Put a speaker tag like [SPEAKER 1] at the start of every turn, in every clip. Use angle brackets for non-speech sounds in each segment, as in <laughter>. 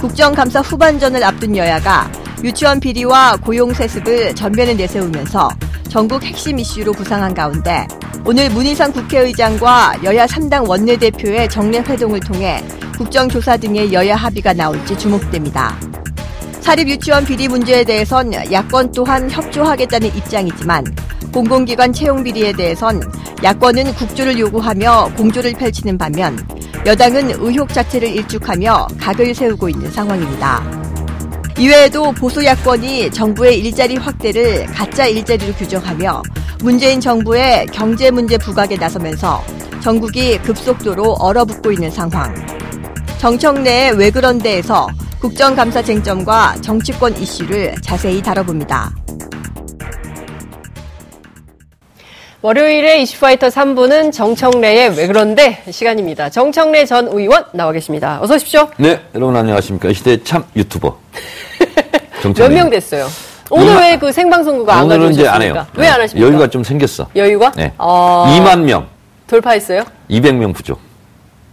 [SPEAKER 1] 국정감사 후반전을 앞둔 여야가 유치원 비리와 고용 세습을 전면에 내세우면서 전국 핵심 이슈로 부상한 가운데 오늘 문희상 국회의장과 여야 3당 원내대표의 정례 회동을 통해 국정조사 등의 여야 합의가 나올지 주목됩니다. 사립 유치원 비리 문제에 대해선 야권 또한 협조하겠다는 입장이지만 공공기관 채용 비리에 대해선 야권은 국조를 요구하며 공조를 펼치는 반면 여당은 의혹 자체를 일축하며 각을 세우고 있는 상황입니다. 이외에도 보수 야권이 정부의 일자리 확대를 가짜 일자리로 규정하며 문재인 정부의 경제 문제 부각에 나서면서 전국이 급속도로 얼어붙고 있는 상황. 정청래의 왜 그런데에서 국정감사 쟁점과 정치권 이슈를 자세히 다뤄봅니다.
[SPEAKER 2] 월요일에 이슈파이터 3부는 정청래의 왜 그런데 시간입니다. 정청래 전 의원 나와 계십니다. 어서 오십시오.
[SPEAKER 3] 네, 여러분 안녕하십니까. 이 시대 참 유튜버. <laughs>
[SPEAKER 2] 몇 명 됐어요? 오늘 왜 그 생방송국가 안
[SPEAKER 3] 오늘은 이제 안 해요.
[SPEAKER 2] 왜 안 하십니까?
[SPEAKER 3] 여유가 좀 생겼어.
[SPEAKER 2] 여유가?
[SPEAKER 3] 네.
[SPEAKER 2] 어...
[SPEAKER 3] 2만 명.
[SPEAKER 2] 돌파했어요?
[SPEAKER 3] 200명 부족.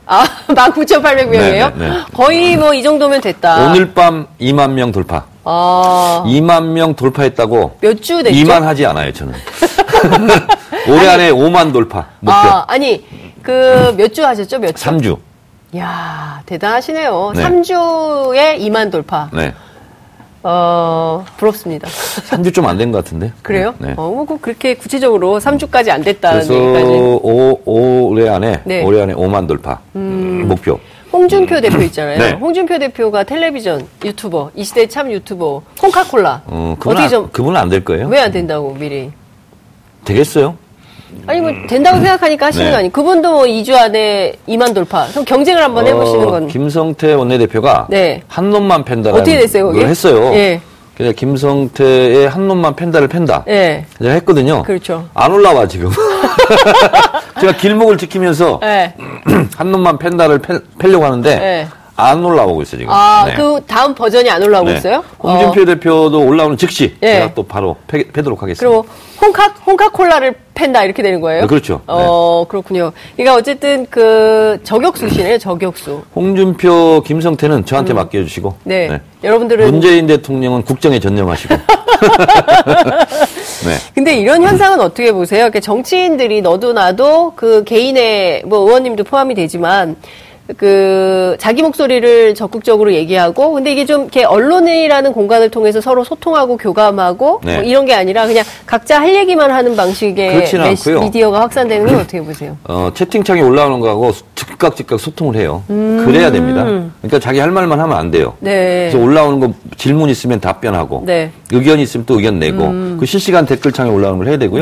[SPEAKER 2] 아, <laughs> 19,800명이에요? 네, 네, 네. 거의 뭐 이 정도면 됐다.
[SPEAKER 3] 오늘 밤 2만 명 돌파. 아. 2만 명 돌파했다고.
[SPEAKER 2] 몇주 됐죠?
[SPEAKER 3] 2만 하지 않아요, 저는. <laughs> 올해 아니, 안에 5만 돌파. 목표.
[SPEAKER 2] 아, 아니, 그 몇 주 하셨죠? 몇 주?
[SPEAKER 3] 3주.
[SPEAKER 2] 야 대단하시네요. 네. 3주에 2만 돌파. 네. 어, 부럽습니다. <laughs>
[SPEAKER 3] 3주 좀 안 된 것 같은데.
[SPEAKER 2] 그래요? 네. 어, 뭐 그렇게 구체적으로 3주까지 안 됐다는 얘기까지.
[SPEAKER 3] 오, 올해 안에 네. 올해 안에 5만 돌파 음, 목표.
[SPEAKER 2] 홍준표 대표 있잖아요. 네. 홍준표 대표가 텔레비전 유튜버, 이 시대 참 유튜버, 콩카콜라. 어,
[SPEAKER 3] 그분 어떻게 좀 그분은 안 될 거예요.
[SPEAKER 2] 왜 안 된다고 미리?
[SPEAKER 3] 되겠어요?
[SPEAKER 2] 아니 뭐 된다고 생각하니까 하시는 네. 거 아니? 그분도 뭐 2주 안에 2만 돌파. 그럼 경쟁을 한번 해보시는 건.
[SPEAKER 3] 어, 김성태 원내대표가 네. 한 놈만 팬다라는
[SPEAKER 2] 어떻게 됐어요? 걸
[SPEAKER 3] 했어요. 예. 그냥 김성태의 한 놈만 팬다를 팬다. 예. 제가 했거든요.
[SPEAKER 2] 그렇죠.
[SPEAKER 3] 안 올라와 지금. <laughs> 제가 길목을 지키면서 예. <clears throat> 한 놈만 팬다를 팬, 려고 하는데. 예. 안 올라오고 있어요, 지금.
[SPEAKER 2] 아, 네. 그 다음 버전이 안 올라오고 네. 있어요?
[SPEAKER 3] 홍준표 어. 대표도 올라오는 즉시 네. 제가 또 바로 패, 패도록 하겠습니다.
[SPEAKER 2] 그리고 홍카, 홍카콜라를 팬다 이렇게 되는 거예요?
[SPEAKER 3] 네, 그렇죠.
[SPEAKER 2] 어, 네. 그렇군요. 그러니까 어쨌든 그 저격수 시네요, 저격수.
[SPEAKER 3] 홍준표, 김성태는 저한테 음. 맡겨주시고.
[SPEAKER 2] 네. 네. 여러분들은.
[SPEAKER 3] 문재인 대통령은 국정에 전념하시고. <laughs>
[SPEAKER 2] 네. 근데 이런 현상은 어떻게 보세요? 그러니까 정치인들이 너도 나도 그 개인의 뭐 의원님도 포함이 되지만 그 자기 목소리를 적극적으로 얘기하고 근데 이게 좀 이렇게 언론이라는 공간을 통해서 서로 소통하고 교감하고 네. 뭐 이런 게 아니라 그냥 각자 할 얘기만 하는 방식의 메시, 미디어가 확산되는 건 어떻게 보세요? <laughs>
[SPEAKER 3] 어, 채팅창에 올라오는 거하고 즉각 즉각 소통을 해요. 음. 그래야 됩니다. 그러니까 자기 할 말만 하면 안 돼요. 네. 그래서 올라오는 거 질문 있으면 답변하고 네. 의견 있으면 또 의견 내고 음. 그 실시간 댓글창에 올라오는 걸 해야 되고요.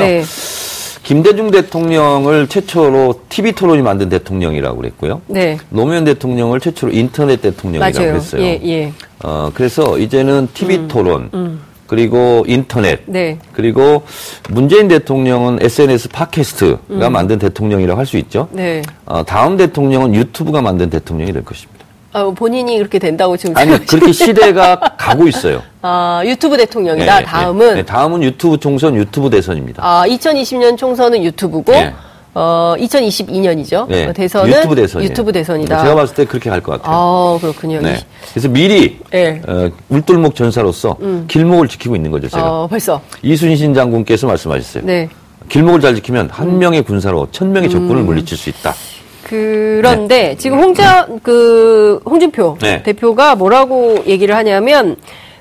[SPEAKER 3] 네. 김대중 대통령을 최초로 TV 토론이 만든 대통령이라고 그랬고요. 네. 노무현 대통령을 최초로 인터넷 대통령이라고 맞아요. 그랬어요. 예, 예. 어, 그래서 이제는 TV 음, 토론, 음. 그리고 인터넷, 네. 그리고 문재인 대통령은 SNS 팟캐스트가 음. 만든 대통령이라고 할 수 있죠. 네. 어, 다음 대통령은 유튜브가 만든 대통령이 될 것입니다.
[SPEAKER 2] 어, 본인이 그렇게 된다고 지금
[SPEAKER 3] 아니 그렇게 시대가 가고 있어요. <laughs>
[SPEAKER 2] 아 유튜브 대통령이다. 네, 네, 다음은 네,
[SPEAKER 3] 다음은 유튜브 총선, 유튜브 대선입니다.
[SPEAKER 2] 아 2020년 총선은 유튜브고 네. 어 2022년이죠. 네, 어, 대선은 유튜브 대선 유튜브 대선이다.
[SPEAKER 3] 제가 봤을 때 그렇게 갈 것 같아요.
[SPEAKER 2] 아 그렇군요. 네.
[SPEAKER 3] 그래서 미리 네. 어, 울돌목 전사로서 음. 길목을 지키고 있는 거죠. 제가
[SPEAKER 2] 어, 벌써
[SPEAKER 3] 이순신 장군께서 말씀하셨어요. 네. 길목을 잘 지키면 한 음. 명의 군사로 천 명의 적군을 음. 물리칠 수 있다.
[SPEAKER 2] 그런데 네. 지금 홍자 그 홍준표 네. 대표가 뭐라고 얘기를 하냐면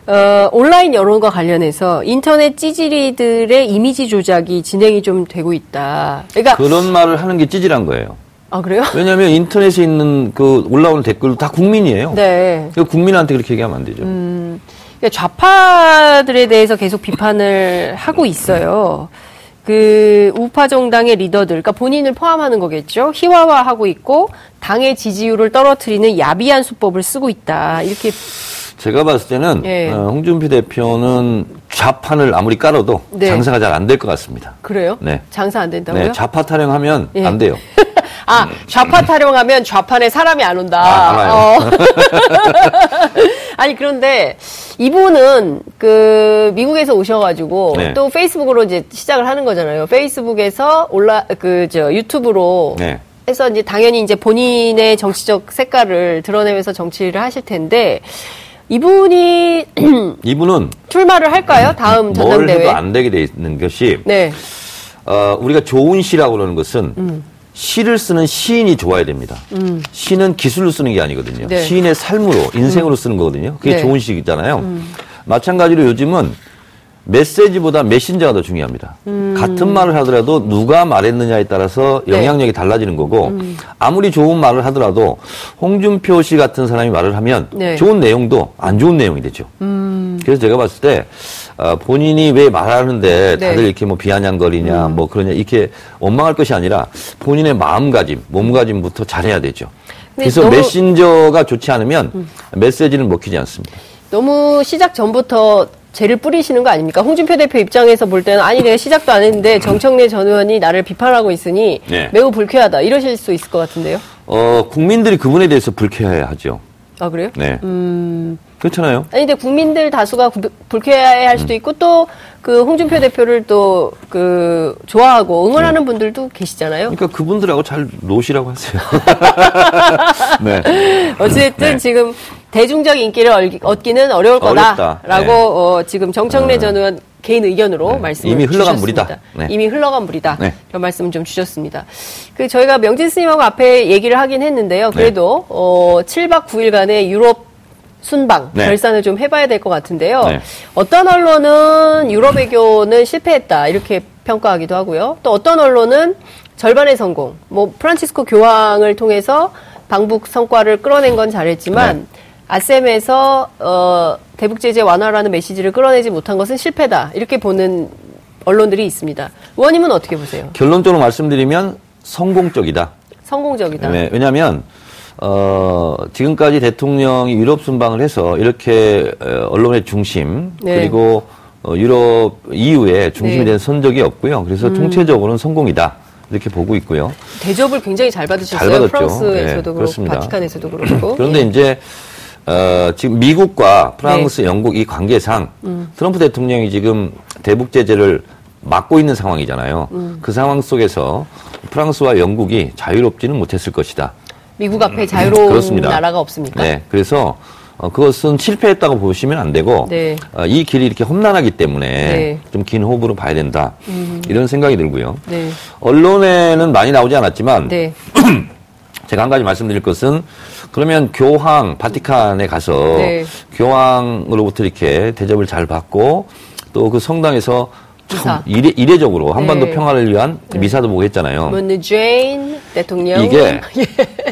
[SPEAKER 2] 어, 온라인 여론과 관련해서 인터넷 찌질이들의 이미지 조작이 진행이 좀 되고 있다.
[SPEAKER 3] 그러니까 그런 말을 하는 게 찌질한 거예요.
[SPEAKER 2] 아 그래요?
[SPEAKER 3] 왜냐하면 인터넷에 있는 그 올라오는 댓글도 다 국민이에요. 네. 그 국민한테 그렇게 얘기하면 안 되죠. 음,
[SPEAKER 2] 그러니까 좌파들에 대해서 계속 비판을 하고 있어요. 그 우파 정당의 리더들, 그러니까 본인을 포함하는 거겠죠. 희화화하고 있고 당의 지지율을 떨어뜨리는 야비한 수법을 쓰고 있다. 이렇게
[SPEAKER 3] 제가 봤을 때는 예. 어, 홍준표 대표는 좌판을 아무리 깔아도 네. 장사가 잘 안 될 것 같습니다.
[SPEAKER 2] 그래요? 네. 장사 안 된다고요? 네,
[SPEAKER 3] 좌파 타령하면 예. 안 돼요. <laughs>
[SPEAKER 2] 아, 좌파 타령하면 좌판에 사람이 안 온다.
[SPEAKER 3] 아, 어. <laughs>
[SPEAKER 2] 아니, 그런데 이분은 그 미국에서 오셔가지고 네. 또 페이스북으로 이제 시작을 하는 거잖아요. 페이스북에서 올라, 그, 저, 유튜브로 네. 해서 이제 당연히 이제 본인의 정치적 색깔을 드러내면서 정치를 하실 텐데 이분이 <clears throat>
[SPEAKER 3] 이분은
[SPEAKER 2] 출마를 할까요? 다음 전당대회.
[SPEAKER 3] 뭘 해도 안 되게 돼 있는 것이 네. 어, 우리가 좋은 시라고 그러는 것은 음. 시를 쓰는 시인이 좋아야 됩니다. 음. 시는 기술로 쓰는 게 아니거든요. 네. 시인의 삶으로 인생으로 음. 쓰는 거거든요. 그게 네. 좋은 시잖아요. 음. 마찬가지로 요즘은 메시지보다 메신저가 더 중요합니다. 음. 같은 말을 하더라도 누가 말했느냐에 따라서 네. 영향력이 네. 달라지는 거고 음. 아무리 좋은 말을 하더라도 홍준표 씨 같은 사람이 말을 하면 네. 좋은 내용도 안 좋은 내용이 되죠. 음. 그래서 제가 봤을 때 어, 본인이 왜 말하는데 네. 다들 네. 이렇게 뭐 비아냥거리냐 음. 뭐 그러냐 이렇게 원망할 것이 아니라 본인의 마음가짐, 몸가짐부터 잘해야 되죠. 그래서 너무... 메신저가 좋지 않으면 음. 메시지는 먹히지 않습니다.
[SPEAKER 2] 너무 시작 전부터 죄를 뿌리시는 거 아닙니까? 홍준표 대표 입장에서 볼 때는 아니 내가 시작도 안 했는데 정청래 전 의원이 나를 비판하고 있으니 네. 매우 불쾌하다 이러실 수 있을 것 같은데요.
[SPEAKER 3] 어 국민들이 그분에 대해서 불쾌해하죠.
[SPEAKER 2] 아 그래요?
[SPEAKER 3] 네. 음... 그렇잖아요.
[SPEAKER 2] 아니 근데 국민들 다수가 불쾌해 할 수도 음. 있고 또 그 홍준표 대표를 또 그 좋아하고 응원하는 네. 분들도 계시잖아요.
[SPEAKER 3] 그러니까 그분들하고 잘 노시라고 하세요. <laughs>
[SPEAKER 2] 네. 어쨌든 네. 지금 대중적 인기를 얻기는 어려울 거다라고 네. 어, 지금 정청래 어. 전 의원 개인 의견으로 네. 말씀을
[SPEAKER 3] 이미 흘러간
[SPEAKER 2] 주셨습니다.
[SPEAKER 3] 물이다.
[SPEAKER 2] 네. 이미 흘러간 물이다. 네. 그런 말씀 좀 주셨습니다. 그 저희가 명진 스님하고 앞에 얘기를 하긴 했는데요. 네. 그래도 어, 7박 9일간의 유럽 순방 네. 결산을 좀 해봐야 될 것 같은데요. 네. 어떤 언론은 유럽 외교는 실패했다 이렇게 평가하기도 하고요. 또 어떤 언론은 절반의 성공. 뭐 프란치스코 교황을 통해서 방북 성과를 끌어낸 건 잘했지만 아셈에서 어, 대북 제재 완화라는 메시지를 끌어내지 못한 것은 실패다 이렇게 보는 언론들이 있습니다. 의원님은 어떻게 보세요?
[SPEAKER 3] 결론적으로 말씀드리면 성공적이다.
[SPEAKER 2] 성공적이다.
[SPEAKER 3] 네, 왜냐하면 어, 지금까지 대통령이 유럽 순방을 해서 이렇게 어, 언론의 중심 네. 그리고 어, 유럽 이후에 중심이 네. 된 선적이 없고요. 그래서 음. 통체적으로는 성공이다. 이렇게 보고 있고요.
[SPEAKER 2] 대접을 굉장히 잘 받으셨어요. 잘 프랑스에서도 네, 그렇고 바티칸에서도 그렇고. <clears throat>
[SPEAKER 3] 그런데 예. 이제 어, 지금 미국과 프랑스, 네. 영국 이 관계상 음. 트럼프 대통령이 지금 대북 제재를 막고 있는 상황이잖아요. 음. 그 상황 속에서 프랑스와 영국이 자유롭지는 못했을 것이다.
[SPEAKER 2] 미국 앞에 자유로운 그렇습니다. 나라가 없습니까?
[SPEAKER 3] 네, 그래서 어, 그것은 실패했다고 보시면 안 되고 네. 어, 이 길이 이렇게 험난하기 때문에 네. 좀긴 호흡으로 봐야 된다 음. 이런 생각이 들고요. 네. 언론에는 많이 나오지 않았지만 네. <clears throat> 제가 한 가지 말씀드릴 것은 그러면 교황 바티칸에 가서 네. 교황으로부터 이렇게 대접을 잘 받고 또 그 성당에서 참 이례, 이례적으로 한반도 네. 평화를 위한 네. 미사도 보고 했잖아요.
[SPEAKER 2] 문재인 대통령
[SPEAKER 3] 이게 <laughs> 예.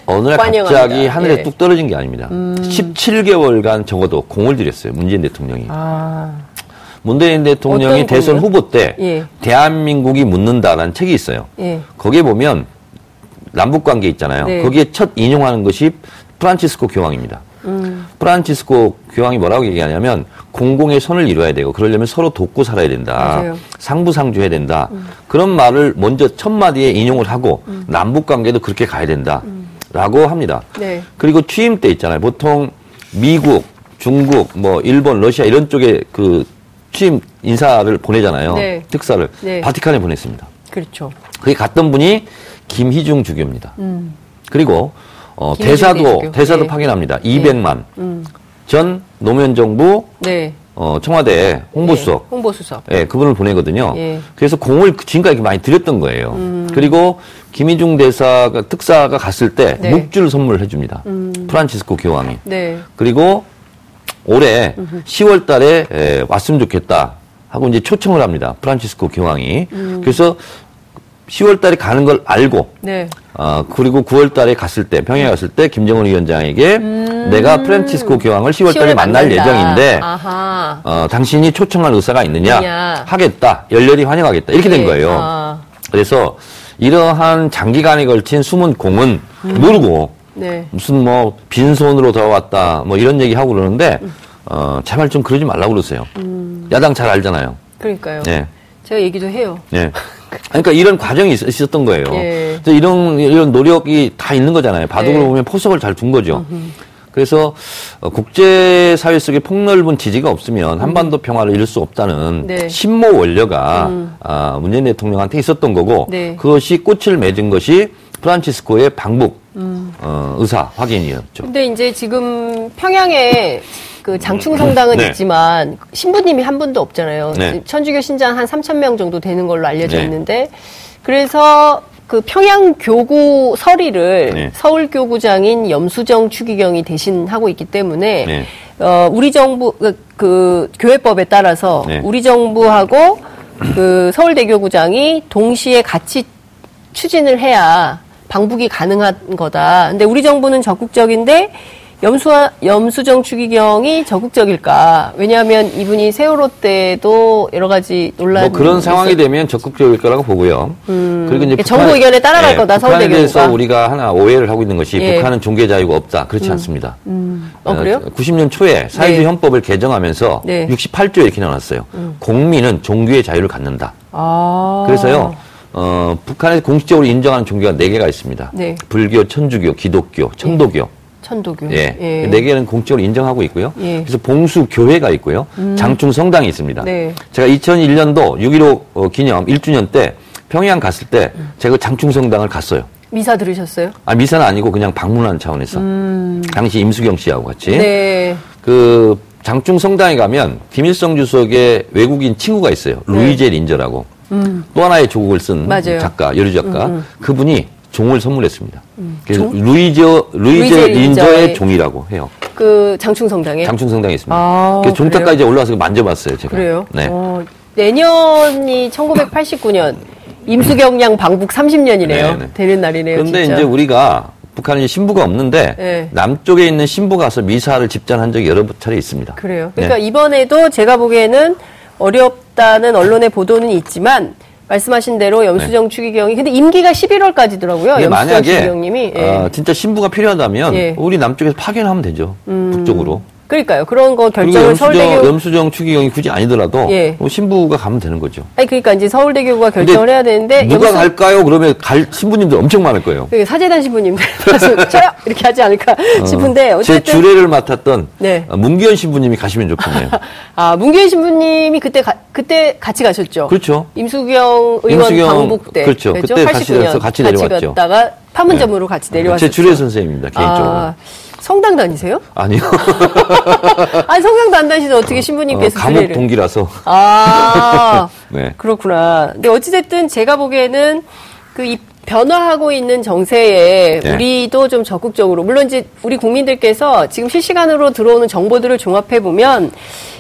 [SPEAKER 3] 어느 날 갑자기 하늘에 예. 뚝 떨어진 게 아닙니다. 음. 17개월간 적어도 공을 들였어요. 문재인 대통령이. 아. 문재인 대통령이 대선 후보 때 예. 대한민국이 묻는다라는 책이 있어요. 예. 거기에 보면 남북 관계 있잖아요. 네. 거기에 첫 인용하는 것이 프란치스코 교황입니다. 음. 프란치스코 교황이 뭐라고 얘기하냐면 공공의 선을 이루어야 되고 그러려면 서로 돕고 살아야 된다. 맞아요. 상부상조해야 된다. 음. 그런 말을 먼저 첫 마디에 인용을 하고 음. 남북 관계도 그렇게 가야 된다. 음. 라고 합니다. 네. 그리고 취임 때 있잖아요. 보통 미국, 중국, 뭐 일본, 러시아 이런 쪽에 그 취임 인사를 보내잖아요. 네. 특사를 네. 바티칸에 보냈습니다.
[SPEAKER 2] 그렇죠.
[SPEAKER 3] 그게 갔던 분이 김희중 주교입니다. 음. 그리고 어, 대사도 주교. 대사도 네. 파견합니다. 200만 네. 음. 전 노무현 정부 네. 어, 청와대 홍보수석.
[SPEAKER 2] 네. 홍보수석.
[SPEAKER 3] 예, 그분을 보내거든요. 예. 그래서 공을 지금까지 많이 드렸던 거예요. 음. 그리고 김희중 대사가 특사가 갔을 때 네. 묵주를 선물해 줍니다. 음. 프란치스코 교황이. 네. 그리고 올해 음흠. 10월 달에 에, 왔으면 좋겠다 하고 이제 초청을 합니다. 프란치스코 교황이. 음. 그래서 10월 달에 가는 걸 알고 네. 어, 그리고 9월 달에 갔을 때 평양에 갔을 때 김정은 위원장에게 음~ 내가 프란치스코 교황을 10월 달에 만날 만난다. 예정인데 어, 당신이 초청할 의사가 있느냐 그냥. 하겠다 열렬히 환영하겠다 이렇게 네. 된 거예요. 아. 그래서 이러한 장기간에 걸친 숨은 공은 음. 모르고 네. 무슨 뭐 빈손으로 돌아왔다 뭐 이런 얘기 하고 그러는데 음. 어, 제발 좀 그러지 말라고 그러세요. 음. 야당 잘 알잖아요.
[SPEAKER 2] 그러니까요. 네. 제가 얘기도 해요. 네. <laughs>
[SPEAKER 3] 그러니까 이런 과정이 있, 었던 거예요. 예. 그래서 이런 이런 노력이 다 있는 거잖아요. 바둑으로 예. 보면 포석을 잘 둔 거죠. 음흠. 그래서 어, 국제 사회 속에 폭넓은 지지가 없으면 음. 한반도 평화를 이룰 수 없다는 네. 신모 원료가 음. 아, 문재인 대통령한테 있었던 거고 네. 그것이 꽃을 맺은 것이 프란치스코의 방북 음. 어, 의사 확인이었죠.
[SPEAKER 2] 근데 이제 지금 평양에 그 장충 성당은 네. 있지만 신부님이 한 분도 없잖아요. 네. 천주교 신장 한 3천 명 정도 되는 걸로 알려져 네. 있는데 그래서 그 평양 교구 서리를 네. 서울 교구장인 염수정 추기경이 대신하고 있기 때문에 네. 어 우리 정부 그, 그 교회법에 따라서 네. 우리 정부하고 그 서울대교구장이 동시에 같이 추진을 해야 방북이 가능한 거다. 근데 우리 정부는 적극적인데 염수 염수정 추기경이 적극적일까? 왜냐하면 이분이 세월호 때도 여러 가지 논란.
[SPEAKER 3] 뭐 그런 상황이 되면 적극적일 거라고 보고요.
[SPEAKER 2] 음, 그리고 이제 북한, 정부 의견에 따라갈 예, 거다.
[SPEAKER 3] 서울대 북한에 대해서 우리가 하나 오해를 하고 있는 것이 예. 북한은 종교 자유가 없다. 그렇지 음. 않습니다. 음.
[SPEAKER 2] 어, 그래요?
[SPEAKER 3] 90년 어, 초에 사회주의 네. 헌법을 개정하면서 네. 68조에 이렇게 나왔어요. 음. 공민은 종교의 자유를 갖는다. 아. 그래서요. 어, 북한에서 공식적으로 인정하는 종교가 네 개가 있습니다. 네. 불교, 천주교, 기독교, 천도교. 네.
[SPEAKER 2] 천도교.
[SPEAKER 3] 예. 예. 네 개는 공적으로 인정하고 있고요. 예. 그래서 봉수 교회가 있고요. 음. 장충 성당이 있습니다. 네. 제가 2001년도 6.15 어, 기념 1주년 때 평양 갔을 때 제가 장충 성당을 갔어요.
[SPEAKER 2] 미사 들으셨어요?
[SPEAKER 3] 아 미사는 아니고 그냥 방문한 차원에서. 음. 당시 임수경 씨하고 같이. 네. 그 장충 성당에 가면 김일성 주석의 외국인 친구가 있어요. 네. 루이제 린저라고. 음. 또 하나의 조국을 쓴 맞아요. 작가, 여류 작가. 음, 음. 그분이 종을 선물했습니다. 음. 종? 루이저 루이제 린저의 종이라고 해요.
[SPEAKER 2] 그 장충성당에
[SPEAKER 3] 장충성당에 있습니다. 아, 그 종탑까지 이제 올라와서 만져봤어요, 제가.
[SPEAKER 2] 그래요? 네. 어, 내년이 1989년 임수경 양 방북 30년이네요. 네네. 되는 날이네요.
[SPEAKER 3] 그런데 진짜. 이제 우리가 북한에 신부가 없는데 네. 남쪽에 있는 신부가 가서 미사를 집전한 적이 여러 차례 있습니다.
[SPEAKER 2] 그래요. 그러니까 네. 이번에도 제가 보기에는 어렵다는 언론의 보도는 있지만 말씀하신 대로 염수정 네. 추기경이 근데 임기가 11월까지더라고요. 염수정 만약에 추기경님이
[SPEAKER 3] 예. 어, 진짜 신부가 필요하다면 예. 우리 남쪽에서 파견하면 되죠. 음. 북쪽으로.
[SPEAKER 2] 그러니까요. 그런 거 결정을
[SPEAKER 3] 서울대교 염수정 추기경이 굳이 아니더라도 예. 뭐 신부가 가면 되는 거죠.
[SPEAKER 2] 아니 그러니까 이제 서울대교가 결정을 해야 되는데
[SPEAKER 3] 누가 염수... 갈까요? 그러면 갈 신부님들 엄청 많을 거예요.
[SPEAKER 2] 그 사재단 신부님들 저요 <laughs> 이렇게 하지 않을까 어, 싶은데 어 쨌든
[SPEAKER 3] 제 주례를 맡았던 네. 어, 문기현 신부님이 가시면 좋겠네요. <laughs>
[SPEAKER 2] 아 문기현 신부님이 그때 가, 그때 같이 가셨죠.
[SPEAKER 3] 그렇죠.
[SPEAKER 2] 임수경 의원 임수경, 방북 때
[SPEAKER 3] 그렇죠. 그때 89년 같이 내려왔죠. 같이
[SPEAKER 2] 갔다가 파문점으로 네. 같이 내려왔죠.
[SPEAKER 3] 제 주례 선생님입니다 개인적으로. 아,
[SPEAKER 2] 성당 다니세요?
[SPEAKER 3] 아니요. <laughs>
[SPEAKER 2] 아니 성당도 안 다니시는데 어떻게 신부님께서
[SPEAKER 3] 어, 감옥 주례를. 동기라서.
[SPEAKER 2] 아, <laughs> 네. 그렇구나. 근데 어찌됐든 제가 보기에는 그이 변화하고 있는 정세에 네. 우리도 좀 적극적으로 물론 이제 우리 국민들께서 지금 실시간으로 들어오는 정보들을 종합해 보면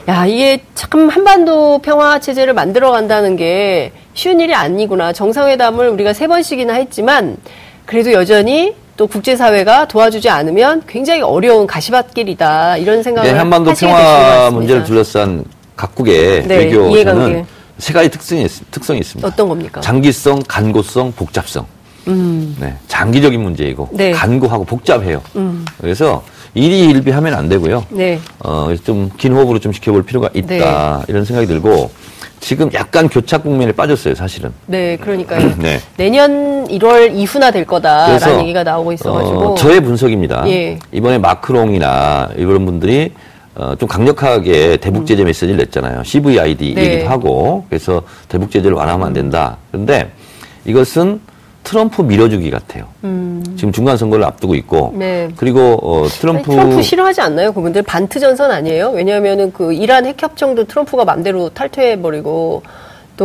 [SPEAKER 2] 야 이게 참 한반도 평화 체제를 만들어 간다는 게 쉬운 일이 아니구나 정상회담을 우리가 세 번씩이나 했지만 그래도 여전히 또 국제사회가 도와주지 않으면 굉장히 어려운 가시밭길이다 이런 생각을
[SPEAKER 3] 네, 한반도 평화 문제를 둘러싼 각국의 네, 외교는 세 가지 특성이, 특성이 있습니다.
[SPEAKER 2] 어떤 겁니까?
[SPEAKER 3] 장기성, 간고성, 복잡성. 음. 네, 장기적인 문제이고 네. 간고하고 복잡해요. 음. 그래서 일이 일비하면 안 되고요. 네. 어, 좀 긴 호흡으로 좀 지켜볼 필요가 있다 네. 이런 생각이 들고 지금 약간 교착 국면에 빠졌어요, 사실은.
[SPEAKER 2] 네, 그러니까요. <clears throat> 네. 내년 1월 이후나 될 거다라는 얘기가 나오고 있어가지고. 어,
[SPEAKER 3] 저의 분석입니다. 예. 이번에 마크롱이나 이런 분들이 어, 좀 강력하게 대북 제재 메시지를 냈잖아요. CVID 네. 얘기도 하고 그래서 대북 제재를 완화하면 안 된다. 그런데 이것은 트럼프 밀어주기 같아요. 음. 지금 중간 선거를 앞두고 있고, 네. 그리고 어, 트럼프
[SPEAKER 2] 아니, 트럼프 싫어하지 않나요? 그분들 반트 전선 아니에요? 왜냐하면은 그 이란 핵 협정도 트럼프가 맘대로 탈퇴해 버리고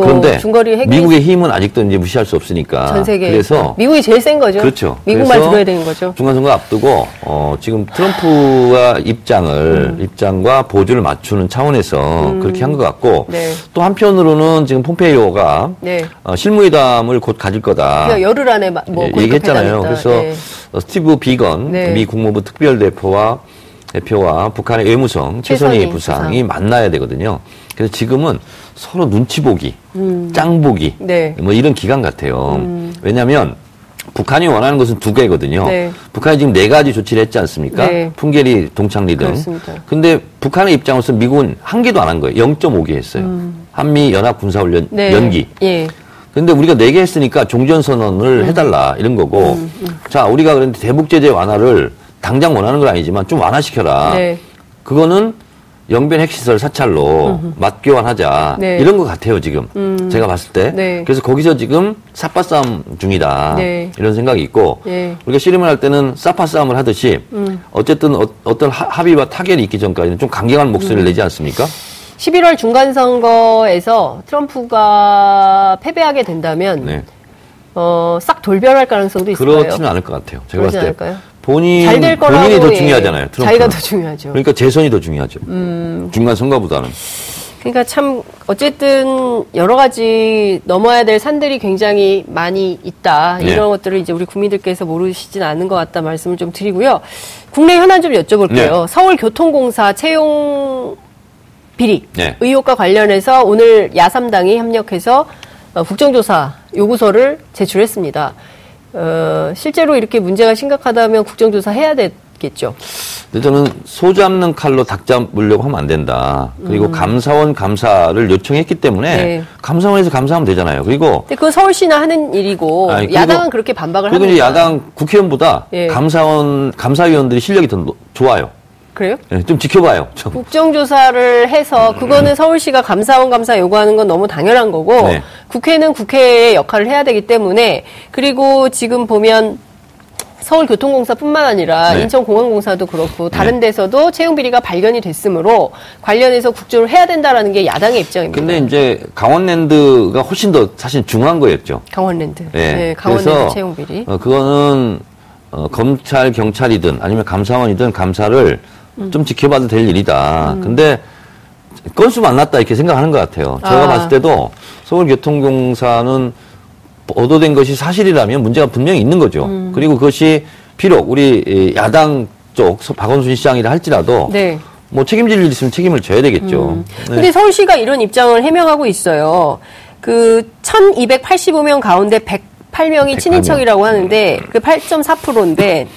[SPEAKER 3] 그런데 중거리 핵 미국의 힘은 아직도 이제 무시할 수 없으니까.
[SPEAKER 2] 전 세계. 그래서 미국이 제일 센 거죠.
[SPEAKER 3] 그렇죠.
[SPEAKER 2] 미국만 들어야 되는 거죠.
[SPEAKER 3] 중간 선거 앞두고 어, 지금 트럼프와 입장을 음. 입장과 보조를 맞추는 차원에서 음. 그렇게 한 것 같고 네. 또 한편으로는 지금 폼페이오가 네. 어, 실무회담을 곧 가질 거다.
[SPEAKER 2] 그러니까 열흘 안에 뭐
[SPEAKER 3] 예, 얘기했잖아요. 그래서 네. 어, 스티브 비건 네. 미 국무부 특별대표와 대표와 북한의 외무성 최선희 부상이 부상. 만나야 되거든요. 그래서 지금은 서로 눈치 보기, 음. 짱 보기, 네. 뭐 이런 기간 같아요. 음. 왜냐하면 북한이 원하는 것은 두 개거든요. 네. 북한이 지금 네 가지 조치를 했지 않습니까? 네. 풍계리, 동창리 등. 그렇습니다. 근데 북한의 입장으로서 미국은 한 개도 안 한 거예요. 0.5개 했어요. 음. 한미 연합 군사훈련 네. 연기. 예. 근데 우리가 네 개 했으니까 종전선언을 음. 해달라 이런 거고. 음, 음. 자, 우리가 그런데 대북 제재 완화를 당장 원하는 건 아니지만 좀 완화시켜라. 네. 그거는 영변 핵시설 사찰로 음흠. 맞교환하자 네. 이런 것 같아요 지금 음. 제가 봤을 때 네. 그래서 거기서 지금 사파 싸움 중이다 네. 이런 생각이 있고 네. 우리가 씨름을 할 때는 사파 싸움을 하듯이 음. 어쨌든 어, 떤 합의와 타결이 있기 전까지는 좀 강경한 목소리를 음. 내지 않습니까?
[SPEAKER 2] 11월 중간 선거에서 트럼프가 패배하게 된다면 네. 어, 싹 돌변할 가능성도 있어요.
[SPEAKER 3] 그렇지는 않을 것 같아요. 제가 봤을 때. 않을까요? 본인, 본인이 더 중요하잖아요. 트럼프는.
[SPEAKER 2] 자기가 더 중요하죠.
[SPEAKER 3] 그러니까 재선이 더 중요하죠. 음. 중간 선거보다는.
[SPEAKER 2] 그러니까 참 어쨌든 여러 가지 넘어야 될 산들이 굉장히 많이 있다. 네. 이런 것들을 이제 우리 국민들께서 모르시진 않은 것 같다 말씀을 좀 드리고요. 국내 현안 좀 여쭤볼게요. 네. 서울교통공사 채용 비리 네. 의혹과 관련해서 오늘 야삼당이 협력해서 어, 국정조사 요구서를 제출했습니다. 어, 실제로 이렇게 문제가 심각하다면 국정조사 해야 되겠죠.
[SPEAKER 3] 근데 저는 소 잡는 칼로 닭 잡으려고 하면 안 된다. 그리고 음. 감사원 감사를 요청했기 때문에 네. 감사원에서 감사하면 되잖아요. 그리고
[SPEAKER 2] 근데 그 서울시나 하는 일이고 아니, 야당은 그렇게 반박을
[SPEAKER 3] 하는 거예요. 야당 국회의원보다 네. 감사원 감사위원들이 실력이 더 좋아요.
[SPEAKER 2] 그래요?
[SPEAKER 3] 네, 좀 지켜봐요. <laughs>
[SPEAKER 2] 좀. 국정조사를 해서 그거는 서울시가 감사원 감사 요구하는 건 너무 당연한 거고 네. 국회는 국회의 역할을 해야 되기 때문에 그리고 지금 보면 서울교통공사뿐만 아니라 네. 인천공항공사도 그렇고 다른 네. 데서도 채용 비리가 발견이 됐으므로 관련해서 국조를 해야 된다라는 게 야당의 입장입니다.
[SPEAKER 3] 근데 이제 강원랜드가 훨씬 더 사실 중요한 거였죠.
[SPEAKER 2] 강원랜드. 네, 네 강원랜드 채용 비리.
[SPEAKER 3] 어, 그거는 어, 검찰, 경찰이든 아니면 감사원이든 감사를 음. 좀 지켜봐도 될 일이다. 음. 근데 건수 만났다 이렇게 생각하는 것 같아요. 제가 아. 봤을 때도 서울교통공사는 보도된 것이 사실이라면 문제가 분명히 있는 거죠. 음. 그리고 그것이 비록 우리 야당 쪽 박원순 시장이라 할지라도 네. 뭐 책임질 일 있으면 책임을 져야 되겠죠. 음.
[SPEAKER 2] 네. 근데 서울시가 이런 입장을 해명하고 있어요. 그 1285명 가운데 108명이 108명. 친인척이라고 하는데 그 8.4%인데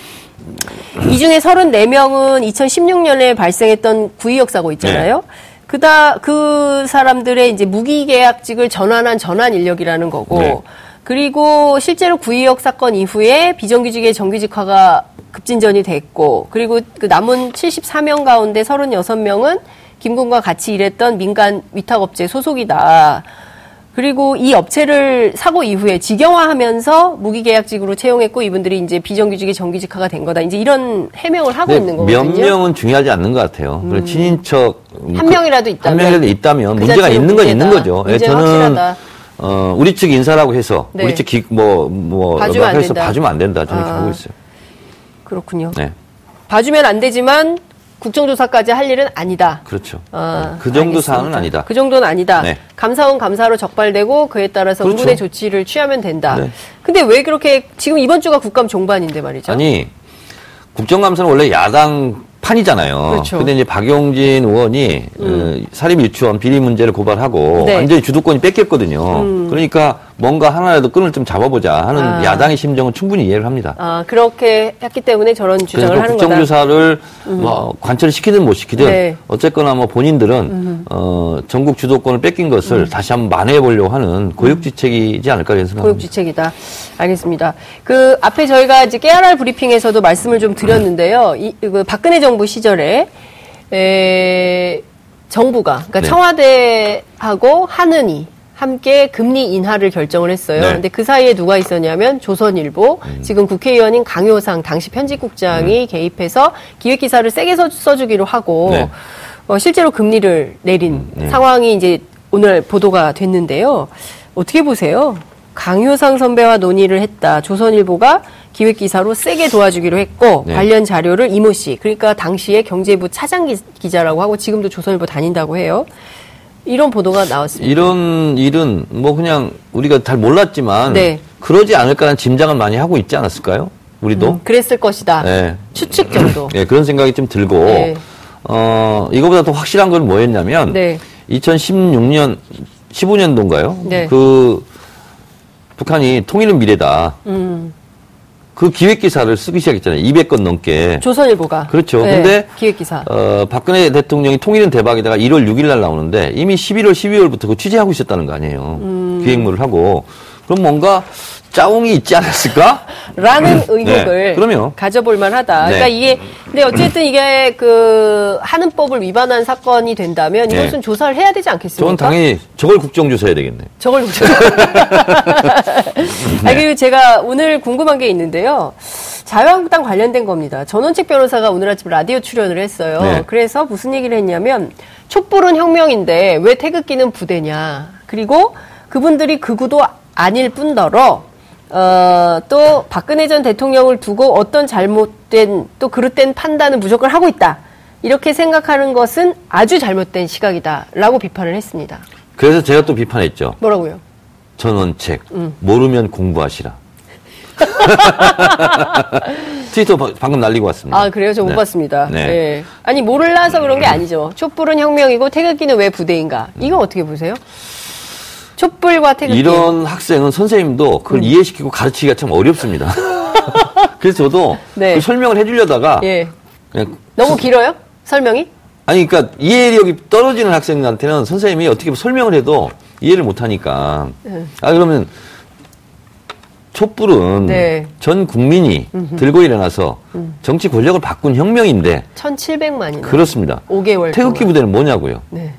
[SPEAKER 2] 이 중에 34명은 2016년에 발생했던 구의역 사고 있잖아요. 네. 그다 그 사람들의 이제 무기계약직을 전환한 전환 인력이라는 거고 네. 그리고 실제로 구의역 사건 이후에 비정규직의 정규직화가 급진전이 됐고 그리고 그 남은 74명 가운데 36명은 김군과 같이 일했던 민간 위탁업체 소속이다. 그리고 이 업체를 사고 이후에 직영화하면서 무기계약직으로 채용했고 이분들이 이제 비정규직이 정규직화가 된 거다. 이제 이런 해명을 하고 네, 있는 거거든요.
[SPEAKER 3] 몇 명은 중요하지 않는 것 같아요. 음. 친인척
[SPEAKER 2] 한 명이라도 있다면
[SPEAKER 3] 한 명이라도 있다면 그 문제가 있는 건 있는 거죠. 예, 저는 확실하다. 어, 우리 측 인사라고 해서 네. 우리 측 기, 뭐, 뭐, 봐주면 봐주면 안 된다. 저는 아. 보고 있어요.
[SPEAKER 2] 그렇군요. 네. 봐주면 안 되지만 국정조사까지 할 일은 아니다.
[SPEAKER 3] 그렇죠. 아, 그 정도 사안은 아니다.
[SPEAKER 2] 그 정도는 아니다. 네. 감사원 감사로 적발되고 그에 따라서 그렇죠. 의문의 조치를 취하면 된다. 네. 근데 왜 그렇게 지금 이번 주가 국감 종반인데 말이죠?
[SPEAKER 3] 아니 국정감사는 원래 야당 판이잖아요. 그렇죠. 근데 이제 박용진 의원이 음. 어, 사립 유치원 비리 문제를 고발하고 네. 완전히 주도권이 뺏겼거든요. 음. 그러니까 뭔가 하나라도 끈을 좀 잡아보자 하는 아. 야당의 심정은 충분히 이해를 합니다.
[SPEAKER 2] 아 그렇게 했기 때문에 저런 주장을 하는
[SPEAKER 3] 거다. 국정조사를 음. 뭐 관철 시키든 못 시키든 네. 어쨌거나 뭐 본인들은 음. 어, 전국 주도권을 뺏긴 것을 음. 다시 한번 만회해 보려고 하는 고육지책이지 않을까 생각합니다.
[SPEAKER 2] 고육지책이다. 알겠습니다. 그 앞에 저희가 이제 깨알알 브리핑에서도 말씀을 좀 드렸는데요. 이, 그 박근혜 정부 시절에 에, 정부가 그러니까 네. 청와대하고 하느니 함께 금리 인하를 결정을 했어요. 네. 근데 그 사이에 누가 있었냐면 조선일보, 음. 지금 국회의원인 강효상 당시 편집국장이 음. 개입해서 기획 기사를 세게 써, 주기로 하고 네. 어, 실제로 금리를 내린 음. 네. 상황이 이제 오늘 보도가 됐는데요. 어떻게 보세요? 강효상 선배와 논의를 했다. 조선일보가 기획 기사로 세게 도와주기로 했고 네. 관련 자료를 이모 씨, 그러니까 당시에 경제부 차장 기자라고 하고 지금도 조선일보 다닌다고 해요. 이런 보도가 나왔습니다.
[SPEAKER 3] 이런 일은 뭐 그냥 우리가 잘 몰랐지만 네. 그러지 않을까라는 짐작을 많이 하고 있지 않았을까요? 우리도 음,
[SPEAKER 2] 그랬을 것이다. 네. 추측 정도.
[SPEAKER 3] 네, 그런 생각이 좀 들고 네. 어 이거보다 더 확실한 건 뭐였냐면 네. 2016년 15년도인가요? 그 북한이 통일은 미래다. 음. 그 기획 기사를 쓰기 시작했잖아요. 200건 넘게.
[SPEAKER 2] 조선일보가.
[SPEAKER 3] 그렇죠. 네, 근데 기획 기사. 어, 박근혜 대통령이 통일은 대박이다가 1월 6일 날 나오는데 이미 11월 12월부터 그 취재하고 있었다는 거 아니에요. 음. 기획물을 하고 그럼 뭔가 짜웅이 있지 않았을까?
[SPEAKER 2] 라는 음. 의혹을 네. 가져볼 만하다. 네. 그러니까 이게 근데 어쨌든 이게 그 하는 법을 위반한 사건이 된다면 네. 이것은 조사를 해야 되지 않겠습니까?
[SPEAKER 3] 저는 당연히 저걸 국정조사해야 되겠네.
[SPEAKER 2] 저걸 국정. 네. 아 그리고 제가 오늘 궁금한 게 있는데요. 자유한국당 관련된 겁니다. 전원책 변호사가 오늘 아침 라디오 출연을 했어요. 네. 그래서 무슨 얘기를 했냐면 촛불은 혁명인데 왜 태극기는 부대냐. 그리고 그분들이 극우도 아닐 뿐더러 어, 또 박근혜 전 대통령을 두고 어떤 잘못된 또 그릇된 판단을 무조건 하고 있다. 이렇게 생각하는 것은 아주 잘못된 시각이다라고 비판을 했습니다.
[SPEAKER 3] 그래서 제가 또 비판했죠.
[SPEAKER 2] 뭐라고요?
[SPEAKER 3] 전원책 음. 모르면 공부하시라. <laughs> 트위터 방금 날리고 왔습니다.
[SPEAKER 2] 아 그래요? 저못 네. 봤습니다. 네. 네. 아니 모를라서 그런 게 아니죠. 촛불은 혁명이고 태극기는 왜 부대인가? 이거 어떻게 보세요? 촛불과 태극기.
[SPEAKER 3] 이런 학생은 선생님도 그걸 음. 이해시키고 가르치기가 참 어렵습니다. <laughs> 그래서 저도 네. 그 설명을 해주려다가 예.
[SPEAKER 2] 너무 길어요? 설명이?
[SPEAKER 3] 아니 그러니까 이해력이 떨어지는 학생한테는 선생님이 어떻게 설명을 해도 이해를 못하니까 음. 아 그러면 촛불은 네. 전 국민이 음흠. 들고 일어나서 음. 정치 권력을 바꾼 혁명인데
[SPEAKER 2] 1700만이나
[SPEAKER 3] 그렇습니다.
[SPEAKER 2] 5개월
[SPEAKER 3] 태극기 동안. 부대는 뭐냐고요? 네.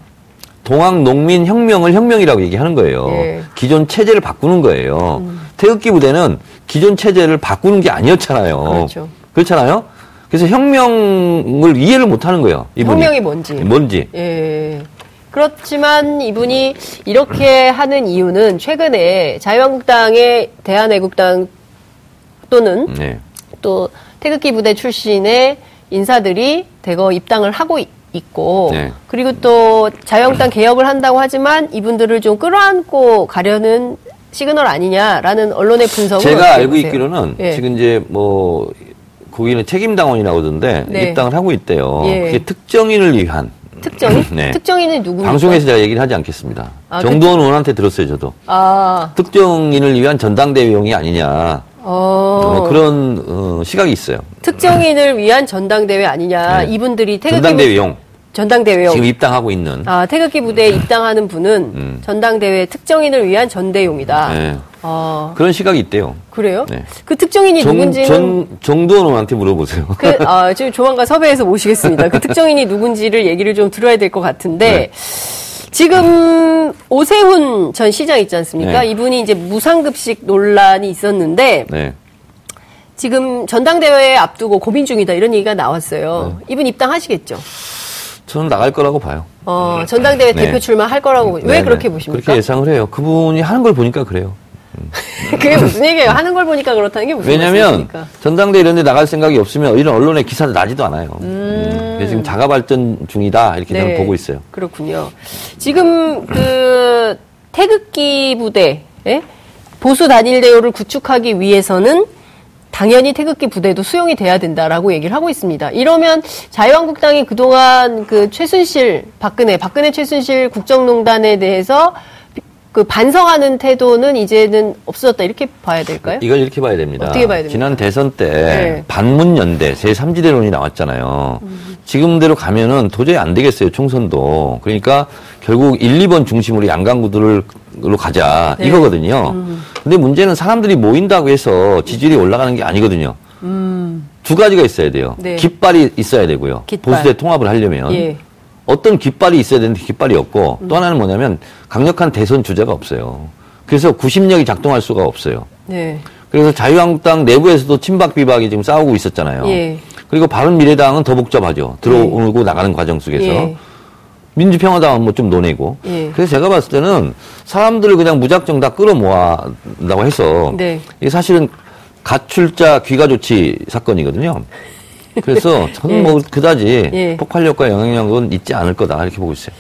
[SPEAKER 3] 동학 농민 혁명을 혁명이라고 얘기하는 거예요. 예. 기존 체제를 바꾸는 거예요. 음. 태극기 부대는 기존 체제를 바꾸는 게 아니었잖아요. 그렇죠. 그렇잖아요. 그래서 혁명을 이해를 못 하는 거예요.
[SPEAKER 2] 이분이. 혁명이 뭔지.
[SPEAKER 3] 뭔지.
[SPEAKER 2] 예. 그렇지만 이분이 이렇게 하는 이유는 최근에 자유한국당의 대한애국당 또는 네. 또 태극기 부대 출신의 인사들이 대거 입당을 하고 있, 있고 네. 그리고 또 자유한국당 개혁을 한다고 하지만 이분들을 좀 끌어안고 가려는 시그널 아니냐라는 언론의 분석을
[SPEAKER 3] 제가 알고 보세요? 있기로는 예. 지금 이제 뭐 거기는 책임당원이라고 하던데 네. 입당을 하고 있대요. 예. 그게 특정인을 위한
[SPEAKER 2] 특정인? <laughs> 네. 특정인은 누구?
[SPEAKER 3] 방송에서 제가 얘기를 하지 않겠습니다. 아, 정도원 의원한테 들었어요, 저도. 아. 특정인을 위한 전당대회용이 아니냐. 어. 어, 그런 어, 시각이 있어요.
[SPEAKER 2] 특정인을 위한 전당대회 아니냐. 네. 이분들이
[SPEAKER 3] 태극기 전당대회용.
[SPEAKER 2] 전당대회용.
[SPEAKER 3] 지금 입당하고 있는.
[SPEAKER 2] 아, 태극기 부대에 입당하는 분은 음. 전당대회 특정인을 위한 전대용이다. 네.
[SPEAKER 3] 아. 그런 시각이 있대요.
[SPEAKER 2] 그래요? 네. 그 특정인이 정, 누군지는 정,
[SPEAKER 3] 정도원한테 물어보세요.
[SPEAKER 2] 그, 아, <laughs> 지금 조만간 섭외해서 모시겠습니다. 그 특정인이 누군지를 얘기를 좀 들어야 될 것 같은데 네. 지금 오세훈 전 시장 있지 않습니까? 네. 이분이 이제 무상급식 논란이 있었는데 네. 지금 전당대회 앞두고 고민 중이다 이런 얘기가 나왔어요. 네. 이분 입당하시겠죠?
[SPEAKER 3] 저는 나갈 거라고 봐요.
[SPEAKER 2] 어, 전당대회 네. 대표 출마할 거라고 왜 네, 그렇게 보십니까?
[SPEAKER 3] 그렇게 예상을 해요. 그분이 하는 걸 보니까 그래요. <laughs>
[SPEAKER 2] 그게 무슨 얘기예요? 하는 걸 보니까 그렇다는 게 무슨
[SPEAKER 3] 왜냐면 말씀입니까? 전당대 이런 데 나갈 생각이 없으면 이런 언론의 기사도 나지도 않아요. 음. 음. 지금 자가 발전 중이다 이렇게 네. 저는 보고 있어요.
[SPEAKER 2] 그렇군요. 지금 그 태극기 부대 예? 보수 단일 대우를 구축하기 위해서는 당연히 태극기 부대도 수용이 돼야 된다라고 얘기를 하고 있습니다. 이러면 자유한국당이 그동안 그 최순실, 박근혜, 박근혜 최순실 국정농단에 대해서 그 반성하는 태도는 이제는 없어졌다 이렇게 봐야 될까요?
[SPEAKER 3] 이걸 이렇게 봐야 됩니다.
[SPEAKER 2] 어떻게 봐야 됩니까?
[SPEAKER 3] 지난 대선 때 네. 반문연대 제3지대론이 나왔잖아요. 음. 지금대로 가면은 도저히 안 되겠어요 총선도. 그러니까 결국 1, 2번 중심으로 양강구들로 가자 네. 이거거든요. 음. 근데 문제는 사람들이 모인다고 해서 지지율이 올라가는 게 아니거든요. 음. 두 가지가 있어야 돼요. 네. 깃발이 있어야 되고요. 깃발. 보수대 통합을 하려면. 예. 어떤 깃발이 있어야 되는데 깃발이 없고 음. 또 하나는 뭐냐면 강력한 대선 주자가 없어요. 그래서 구심력이 작동할 수가 없어요. 네. 그래서 자유한국당 내부에서도 친박 비박이 지금 싸우고 있었잖아요. 예. 그리고 바른미래당은 더 복잡하죠. 들어오고 예. 나가는 과정 속에서. 예. 민주평화당은 뭐 좀 논의고. 예. 그래서 제가 봤을 때는 사람들을 그냥 무작정 다 끌어모아다고 해서 네. 이게 사실은 가출자 귀가 조치 사건이거든요. 그래서 <laughs> 저는 예. 뭐 그다지 예. 폭발력과 영향력은 있지 않을 거다 이렇게 보고 있어요.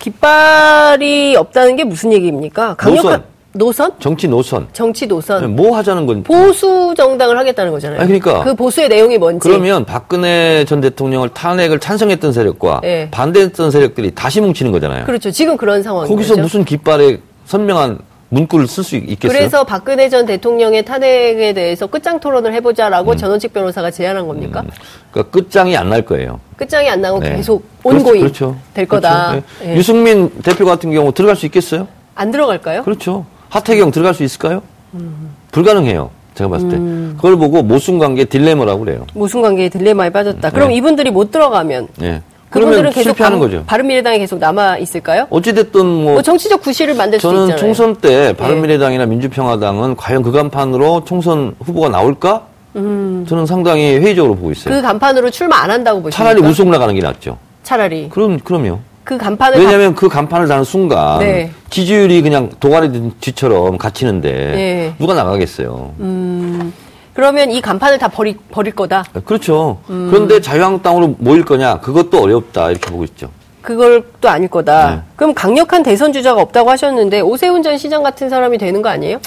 [SPEAKER 2] 깃발이 없다는 게 무슨 얘기입니까? 강력한 노선?
[SPEAKER 3] 정치 노선.
[SPEAKER 2] 정치 노선. 네,
[SPEAKER 3] 뭐 하자는 건
[SPEAKER 2] 보수 정당을 하겠다는 거잖아요.
[SPEAKER 3] 아니, 그러니까
[SPEAKER 2] 그 보수의 내용이 뭔지.
[SPEAKER 3] 그러면 박근혜 전 대통령을 탄핵을 찬성했던 세력과 네. 반대했던 세력들이 다시 뭉치는 거잖아요.
[SPEAKER 2] 그렇죠. 지금 그런 상황이죠.
[SPEAKER 3] 거기서 무슨 깃발에 선명한 문구를 쓸 수 있겠어요?
[SPEAKER 2] 그래서 박근혜 전 대통령의 탄핵에 대해서 끝장 토론을 해보자라고 음. 전원칙 변호사가 제안한 겁니까? 음.
[SPEAKER 3] 그러니까 끝장이 안 날 거예요.
[SPEAKER 2] 끝장이 안 나고 네. 계속 온고이 그렇죠. 될 거다. 그렇죠.
[SPEAKER 3] 네. 네. 유승민 대표 같은 경우 들어갈 수 있겠어요?
[SPEAKER 2] 안 들어갈까요?
[SPEAKER 3] 그렇죠. 하태경 들어갈 수 있을까요? 음. 불가능해요. 제가 봤을 때. 음. 그걸 보고 모순관계 딜레마라고 그래요.
[SPEAKER 2] 모순관계의 딜레마에 빠졌다. 그럼 네. 이분들이 못 들어가면 네. 그분들은 계속 실패하는 바, 거죠. 바른미래당에 계속 남아 있을까요?
[SPEAKER 3] 어찌됐든 뭐, 뭐
[SPEAKER 2] 정치적 구실을 만들 수 있잖아요.
[SPEAKER 3] 저는 총선 때 네. 바른미래당이나 네. 민주평화당은 과연 그 간판으로 총선 후보가 나올까? 음. 저는 상당히 회의적으로 보고 있어요.
[SPEAKER 2] 그 간판으로 출마 안 한다고 보십니까?
[SPEAKER 3] 차라리 우승 나가는 게 낫죠.
[SPEAKER 2] 차라리.
[SPEAKER 3] 그럼 그럼요.
[SPEAKER 2] 그 간판을
[SPEAKER 3] 왜냐하면 가... 그 간판을 다는 순간 네. 지지율이 그냥 도가니 뒤처럼 갇히는데 네. 누가 나가겠어요. 음.
[SPEAKER 2] 그러면 이 간판을 다 버리, 버릴 거다?
[SPEAKER 3] 그렇죠. 음. 그런데 자유한국당으로 모일 거냐? 그것도 어렵다. 이렇게 보고 있죠.
[SPEAKER 2] 그걸 또 아닐 거다. 네. 그럼 강력한 대선 주자가 없다고 하셨는데 오세훈 전 시장 같은 사람이 되는 거 아니에요?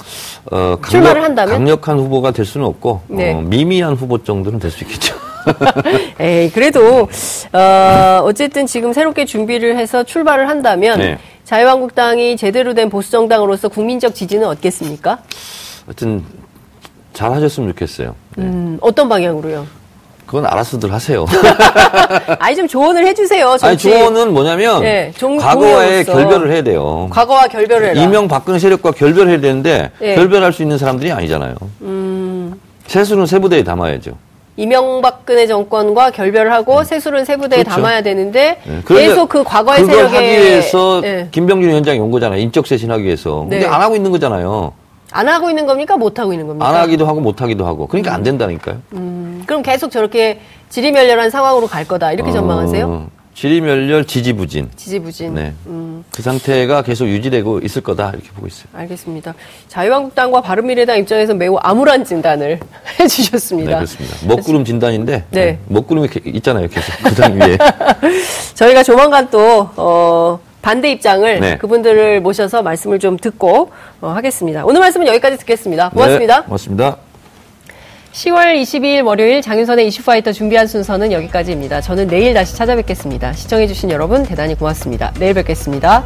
[SPEAKER 2] 어, 강력, 출마를 한다면
[SPEAKER 3] 강력한 후보가 될 수는 없고 네. 어, 미미한 후보 정도는 될 수 있겠죠. <laughs>
[SPEAKER 2] 에이, 그래도 어, 어쨌든 지금 새롭게 준비를 해서 출발을 한다면 네. 자유한국당이 제대로 된 보수 정당으로서 국민적 지지는 얻겠습니까?
[SPEAKER 3] 하여튼 잘 하셨으면 좋겠어요.
[SPEAKER 2] 네. 음, 어떤 방향으로요?
[SPEAKER 3] 그건 알아서들 하세요. <laughs>
[SPEAKER 2] 아니 좀 조언을 해주세요.
[SPEAKER 3] 정치. 아니 조언은 뭐냐면 네, 종, 과거에 결별을 해야 돼요.
[SPEAKER 2] 과거와 결별을 해라.
[SPEAKER 3] 이명 박근혜 세력과 결별해야 되는데 네. 결별할 수 있는 사람들이 아니잖아요. 음... 세수는 세부대에 담아야죠.
[SPEAKER 2] 이명박근혜 정권과 결별하고 음. 세수는 세부대에 그렇죠. 담아야 되는데 네. 계속 그 과거의 세력에
[SPEAKER 3] 하기 위해서 네. 김병준 위원장이 온 거잖아요. 인적 쇄신하기 위해서. 근데 네. 안 하고 있는 거잖아요.
[SPEAKER 2] 안 하고 있는 겁니까? 못 하고 있는 겁니까?
[SPEAKER 3] 안 하기도 하고 못 하기도 하고. 그러니까 음. 안 된다니까요.
[SPEAKER 2] 음. 그럼 계속 저렇게 지리멸렬한 상황으로 갈 거다. 이렇게 어, 전망하세요?
[SPEAKER 3] 지리멸렬 지지부진.
[SPEAKER 2] 지지부진.
[SPEAKER 3] 네. 음. 그 상태가 계속 유지되고 있을 거다. 이렇게 보고 있어요.
[SPEAKER 2] 알겠습니다. 자유한국당과 바른미래당 입장에서 매우 암울한 진단을 <laughs> 해 주셨습니다. 네,
[SPEAKER 3] 그렇습니다. 먹구름 진단인데. 네. 네. 먹구름이 있잖아요. 계속 그당 위에. <laughs>
[SPEAKER 2] 저희가 조만간 또, 어, 반대 입장을 네. 그분들을 모셔서 말씀을 좀 듣고 어, 하겠습니다. 오늘 말씀은 여기까지 듣겠습니다. 고맙습니다.
[SPEAKER 3] 네, 고맙습니다.
[SPEAKER 2] 10월 22일 월요일 장윤선의 이슈파이터 준비한 순서는 여기까지입니다. 저는 내일 다시 찾아뵙겠습니다. 시청해주신 여러분 대단히 고맙습니다. 내일 뵙겠습니다.